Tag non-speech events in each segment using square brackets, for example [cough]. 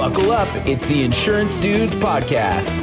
Buckle up. It's the Insurance Dudes Podcast.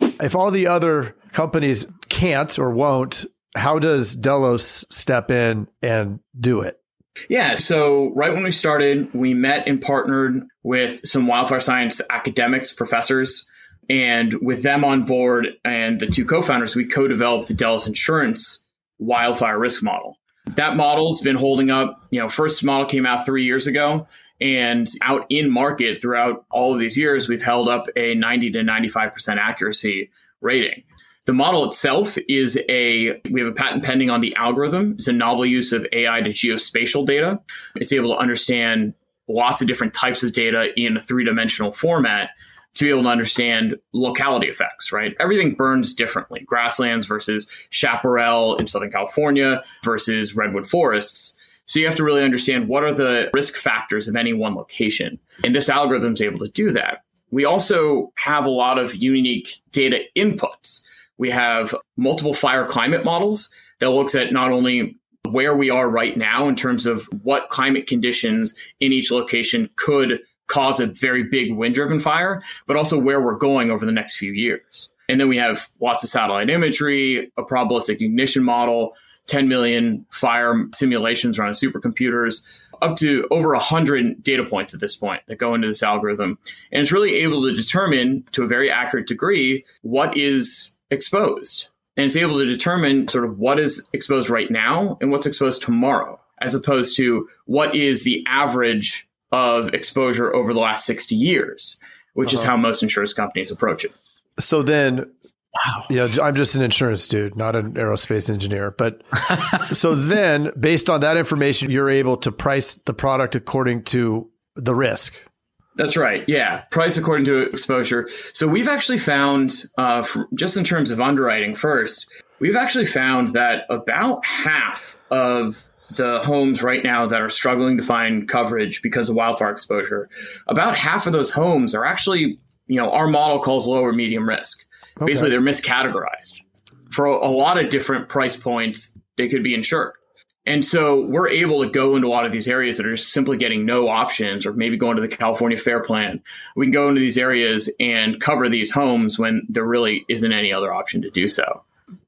If all the other companies can't or won't, how does Delos step in and do it? Yeah, so right when we started, we met and partnered with some wildfire science academics, professors, and with them on board and the two co founders, we co developed the Delos Insurance wildfire risk model. That model's been holding up. You know, first model came out three years ago, and out in market throughout all of these years, we've held up a 90 to 95% accuracy rating. The model itself is a, we have a patent pending on the algorithm. It's a novel use of AI to geospatial data. It's able to understand lots of different types of data in a three dimensional format to be able to understand locality effects, right? Everything burns differently. Grasslands versus chaparral in Southern California versus redwood forests. So you have to really understand what are the risk factors of any one location. And this algorithm is able to do that. We also have a lot of unique data inputs. We have multiple fire climate models that looks at not only where we are right now in terms of what climate conditions in each location could cause a very big wind driven fire, but also where we're going over the next few years. And then we have lots of satellite imagery, a probabilistic ignition model, 10 million fire simulations run on supercomputers, up to over 100 data points at this point that go into this algorithm. And it's really able to determine to a very accurate degree what is exposed. And it's able to determine sort of what is exposed right now and what's exposed tomorrow, as opposed to what is the average of exposure over the last 60 years, which uh-huh. is how most insurance companies approach it. So then Wow. Yeah, I'm just an insurance dude, not an aerospace engineer. But [laughs] so then, based on that information, you're able to price the product according to the risk. That's right. Yeah. Price according to exposure. So we've actually found, uh, just in terms of underwriting first, we've actually found that about half of the homes right now that are struggling to find coverage because of wildfire exposure, about half of those homes are actually, you know, our model calls low or medium risk. Okay. Basically, they're miscategorized for a, lot of different price points. They could be insured. And so we're able to go into a lot of these areas that are just simply getting no options, or maybe going to the California Fair Plan. We can go into these areas and cover these homes when there really isn't any other option to do so.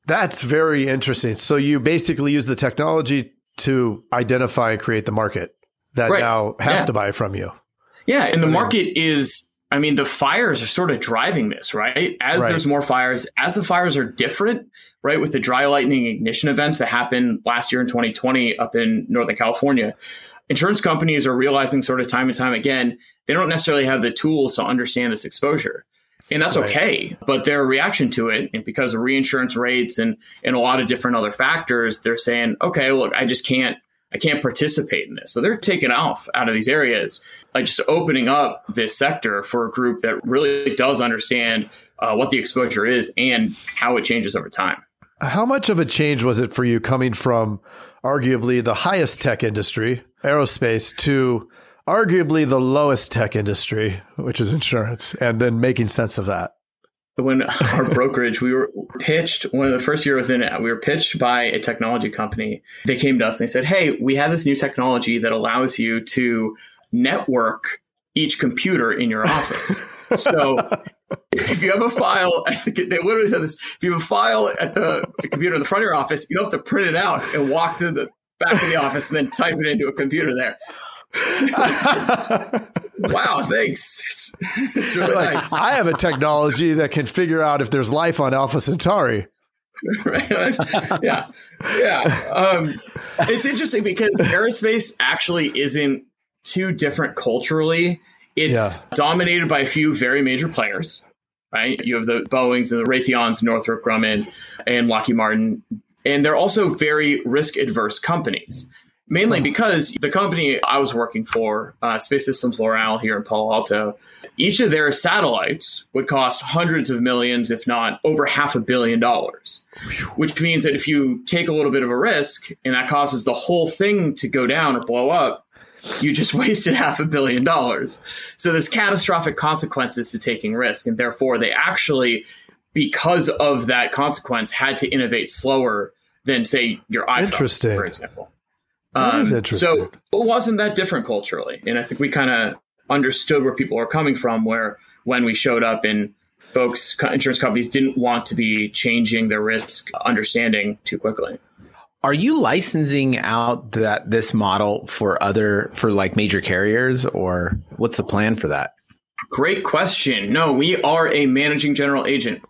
That's very interesting. So you basically use the technology to identify and create the market that right. now has yeah. to buy from you. Yeah, and the market is I mean, the fires are sort of driving this, right? As right. there's more fires, as the fires are different, right? With the dry lightning ignition events that happened last year in 2020 up in Northern California, insurance companies are realizing sort of time and time again, they don't necessarily have the tools to understand this exposure. And that's right. okay. But their reaction to it, and because of reinsurance rates and, and a lot of different other factors, they're saying, okay, look, I just can't I can't participate in this. So they're taken off out of these areas, like just opening up this sector for a group that really does understand uh, what the exposure is and how it changes over time. How much of a change was it for you coming from arguably the highest tech industry, aerospace, to arguably the lowest tech industry, which is insurance, and then making sense of that? When [laughs] our brokerage we were pitched one of the first year I was in it we were pitched by a technology company. They came to us and they said hey we have this new technology that allows you to network each computer in your office. [laughs] So if you have a file at the, they literally said this if you have a file at the, the computer in the front of your office you don't have to print it out and walk to the back of the office and then type it into a computer there [laughs] wow, thanks. It's really like, nice. I have a technology that can figure out if there's life on Alpha Centauri. [laughs] right? Yeah, yeah. Um, it's interesting because aerospace actually isn't too different culturally. It's yeah. dominated by a few very major players, right? You have the Boeing's and the Raytheons, Northrop Grumman, and Lockheed Martin, and they're also very risk adverse companies mainly because the company I was working for, uh, Space Systems Loral here in Palo Alto, each of their satellites would cost hundreds of millions, if not over half a billion dollars. Which means that if you take a little bit of a risk and that causes the whole thing to go down or blow up, you just [laughs] wasted half a billion dollars. So there's catastrophic consequences to taking risk. And therefore, they actually, because of that consequence, had to innovate slower than, say, your iPhone, Interesting. for example. That um, is interesting. So it wasn't that different culturally, and I think we kind of understood where people were coming from. Where when we showed up and folks, insurance companies didn't want to be changing their risk understanding too quickly. Are you licensing out that this model for other for like major carriers or what's the plan for that? Great question. No, we are a managing general agent.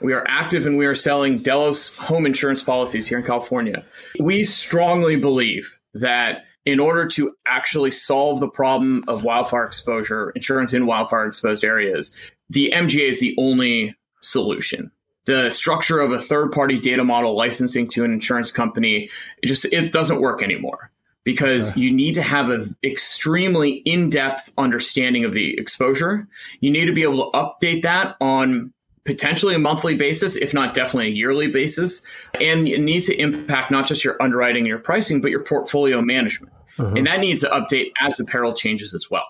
We are active and we are selling Delos home insurance policies here in California. We strongly believe that in order to actually solve the problem of wildfire exposure, insurance in wildfire exposed areas, the MGA is the only solution. The structure of a third party data model licensing to an insurance company, it just it doesn't work anymore because you need to have an extremely in-depth understanding of the exposure. You need to be able to update that on potentially a monthly basis, if not definitely a yearly basis. And it needs to impact not just your underwriting and your pricing, but your portfolio management. Uh-huh. And that needs to update as the peril changes as well.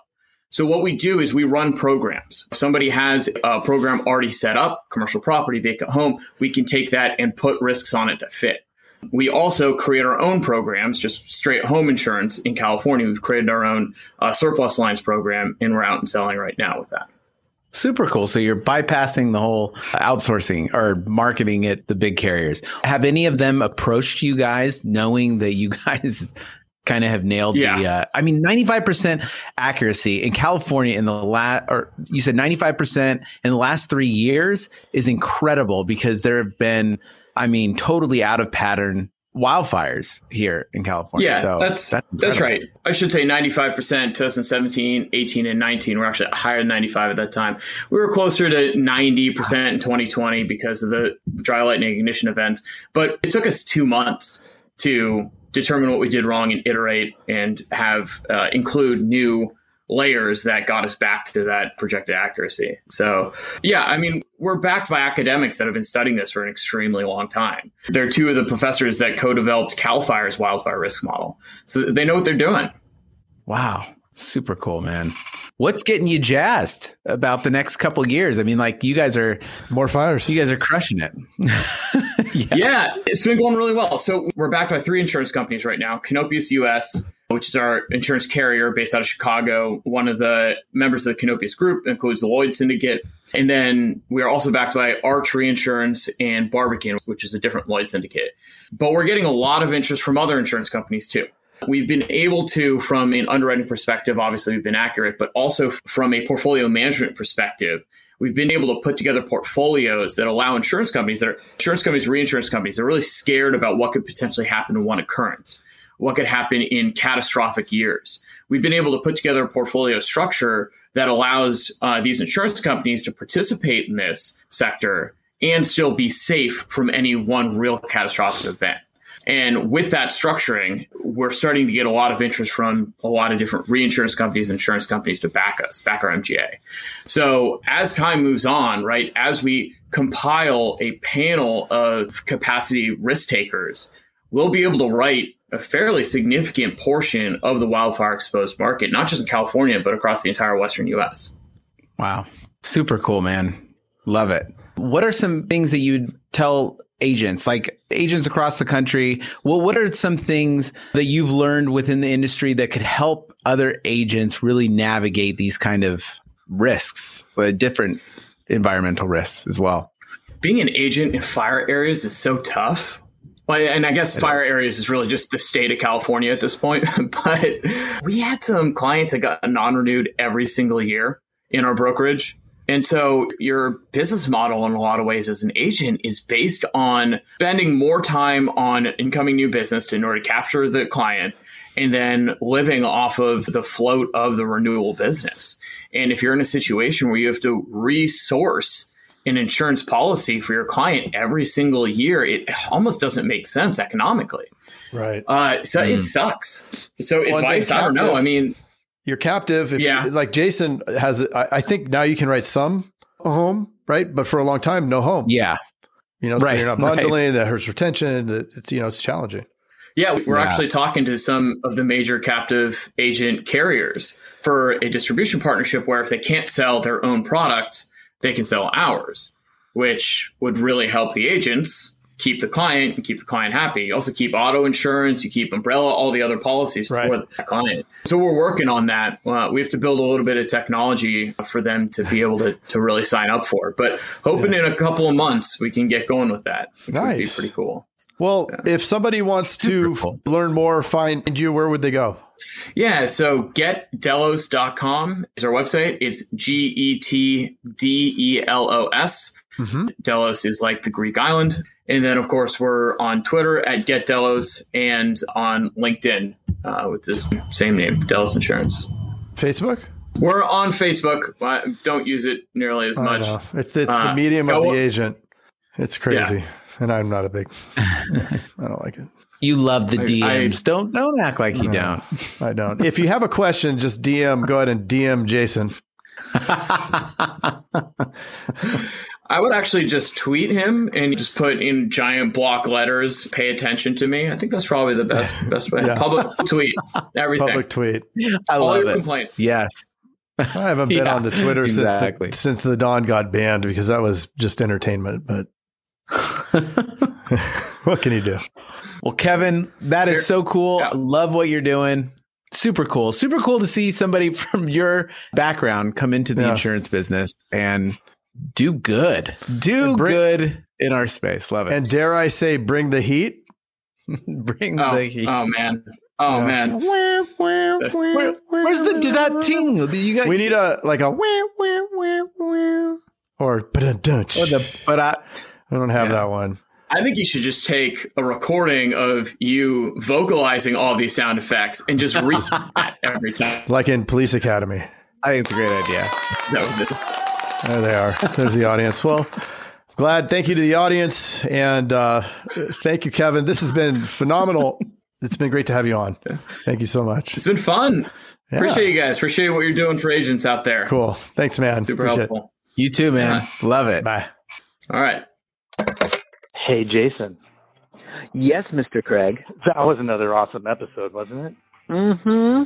So what we do is we run programs. If somebody has a program already set up, commercial property, vacant home, we can take that and put risks on it that fit. We also create our own programs, just straight home insurance in California. We've created our own uh, surplus lines program, and we're out and selling right now with that. Super cool. So you're bypassing the whole outsourcing or marketing at the big carriers. Have any of them approached you guys knowing that you [laughs] guys kind of have nailed yeah. the uh, I mean 95% accuracy in California in the last or you said 95% in the last 3 years is incredible because there have been I mean totally out of pattern wildfires here in California. Yeah, so that's that's, that's, right. I should say 95% 2017, 18 and 19 were actually higher than 95 at that time. We were closer to 90% in 2020 because of the dry lightning ignition events, but it took us 2 months to determine what we did wrong and iterate and have uh, include new layers that got us back to that projected accuracy. So, yeah, I mean, we're backed by academics that have been studying this for an extremely long time. They're two of the professors that co developed CAL FIRE's wildfire risk model. So they know what they're doing. Wow. Super cool, man. What's getting you jazzed about the next couple years? I mean, like you guys are more fires. You guys are crushing it. [laughs] yeah. yeah, it's been going really well. So we're backed by three insurance companies right now: Canopius US, which is our insurance carrier based out of Chicago. One of the members of the Canopius Group includes the Lloyd Syndicate. And then we are also backed by Arch Reinsurance and Barbican, which is a different Lloyd Syndicate. But we're getting a lot of interest from other insurance companies too. We've been able to, from an underwriting perspective, obviously we've been accurate, but also from a portfolio management perspective, we've been able to put together portfolios that allow insurance companies that are insurance companies, reinsurance companies, they're really scared about what could potentially happen in one occurrence what could happen in catastrophic years. We've been able to put together a portfolio structure that allows uh, these insurance companies to participate in this sector and still be safe from any one real catastrophic event. And with that structuring, we're starting to get a lot of interest from a lot of different reinsurance companies, insurance companies to back us, back our MGA. So as time moves on, right, as we compile a panel of capacity risk takers, we'll be able to write a fairly significant portion of the wildfire exposed market, not just in California, but across the entire Western US. Wow. Super cool, man. Love it. What are some things that you'd tell agents, like agents across the country? Well, what are some things that you've learned within the industry that could help other agents really navigate these kind of risks, uh, different environmental risks as well? Being an agent in fire areas is so tough well, and I guess fire areas is really just the state of California at this point. [laughs] but we had some clients that got non renewed every single year in our brokerage. And so your business model in a lot of ways as an agent is based on spending more time on incoming new business in order to capture the client and then living off of the float of the renewal business. And if you're in a situation where you have to resource an insurance policy for your client every single year, it almost doesn't make sense economically. Right. Uh, so mm. it sucks. So well, advice, I don't know. I mean, you're captive. If yeah. You, like Jason has, I, I, think now you can write some home, right? But for a long time, no home. Yeah. You know, right. so you're not [laughs] bundling. Right. That hurts retention. That it's you know it's challenging. Yeah, we're yeah. actually talking to some of the major captive agent carriers for a distribution partnership where if they can't sell their own products, they can sell ours, which would really help the agents keep the client and keep the client happy. You also keep auto insurance, you keep umbrella, all the other policies right. for the client. So we're working on that. Uh, we have to build a little bit of technology for them to be able to, to really sign up for. But hoping yeah. in a couple of months we can get going with that, which nice. would be pretty cool. Well, yeah. if somebody wants to cool. learn more, find you, where would they go? Yeah, so getdelos.com is our website. It's G E T D E L O S. Mm-hmm. Delos is like the Greek island. And then, of course, we're on Twitter at Get Delos and on LinkedIn uh, with this same name, Delos Insurance. Facebook? We're on Facebook. I don't use it nearly as much. It's it's uh, the medium of the agent. It's crazy, yeah. and I'm not a big. I don't like it. [laughs] You love the DMs. I, don't don't act like you no, don't. I don't. If you have a question, just DM. Go ahead and DM Jason. [laughs] I would actually just tweet him and just put in giant block letters, pay attention to me. I think that's probably the best [laughs] best way. yeah. Public tweet everything. Public tweet. I All love it. Complaint. Yes. I haven't been yeah, on the Twitter exactly. since the, since the Don got banned because that was just entertainment. But [laughs] [laughs] what can you do? Well, Kevin, that is so cool. Yeah. Love what you're doing. Super cool. Super cool to see somebody from your background come into the yeah. insurance business and do good. Do bring, good in our space. Love it. And dare I say, bring the heat? [laughs] bring oh, the heat. Oh man. Oh yeah. man. Where, where, where, where's the did that ting? You got, we need a like a where, where, where, where, or but a Dutch. Or the but I, I don't have yeah. that one. I think you should just take a recording of you vocalizing all these sound effects and just [laughs] read that every time. Like in Police Academy. I think it's a great idea. There they are. There's the audience. Well, glad. Thank you to the audience. And uh, thank you, Kevin. This has been phenomenal. It's been great to have you on. Thank you so much. It's been fun. Yeah. Appreciate you guys. Appreciate what you're doing for agents out there. Cool. Thanks, man. Super Appreciate helpful. It. You too, man. Yeah. Love it. Bye. All right. Hey, Jason. Yes, Mr. Craig. That was another awesome episode, wasn't it? Mm-hmm.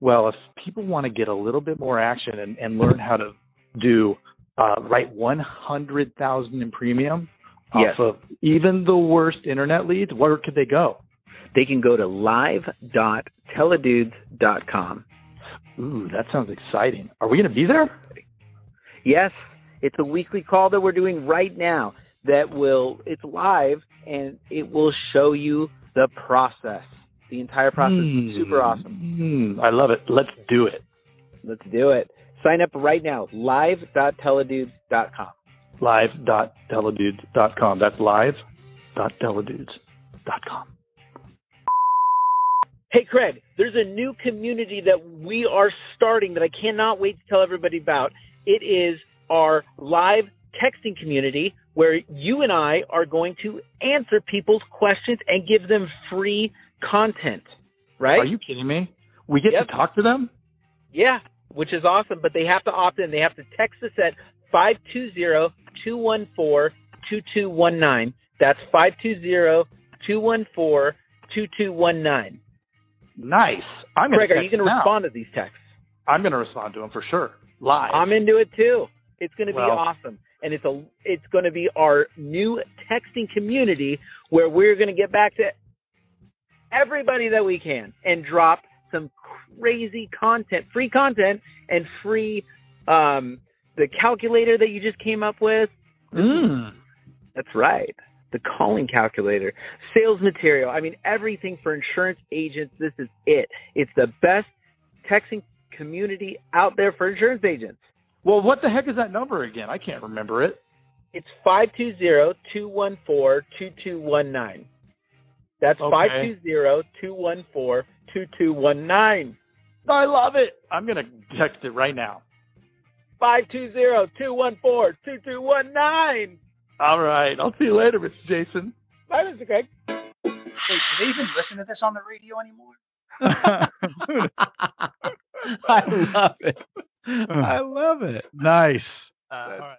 Well, if people want to get a little bit more action and, and learn how to do uh, write 100,000 in premium yes. off of even the worst internet leads, where could they go? They can go to live.theidudes.com. Ooh, that sounds exciting. Are we going to be there? Yes. It's a weekly call that we're doing right now that will, it's live and it will show you the process. The entire process mm. super awesome. Mm. I love it. Let's do it. Let's do it. Sign up right now, live.theidudes.com. Live.theidudes.com. That's live.theidudes.com. Hey, Craig, there's a new community that we are starting that I cannot wait to tell everybody about. It is our live texting community where you and I are going to answer people's questions and give them free content. Right? Are you kidding me? We get yep. to talk to them? Yeah which is awesome, but they have to opt in. They have to text us at 520-214-2219. That's 520-214-2219. Nice. I'm Craig, are you going to respond to these texts? I'm going to respond to them for sure. Live. I'm into it too. It's going to well, be awesome. And it's a it's going to be our new texting community where we're going to get back to everybody that we can and drop some crazy content, free content, and free um, the calculator that you just came up with. Mm. That's right. The calling calculator, sales material. I mean, everything for insurance agents. This is it. It's the best texting community out there for insurance agents. Well, what the heck is that number again? I can't remember it. It's 520-214-2219. That's okay. 520-214-2219. I love it. I'm going to text it right now. 520-214-2219. All right. I'll see you later, Mr. Jason. Bye, Mr. Craig. Wait, do they even listen to this on the radio anymore? [laughs] [laughs] I love it. I love it. Nice. Uh, all right.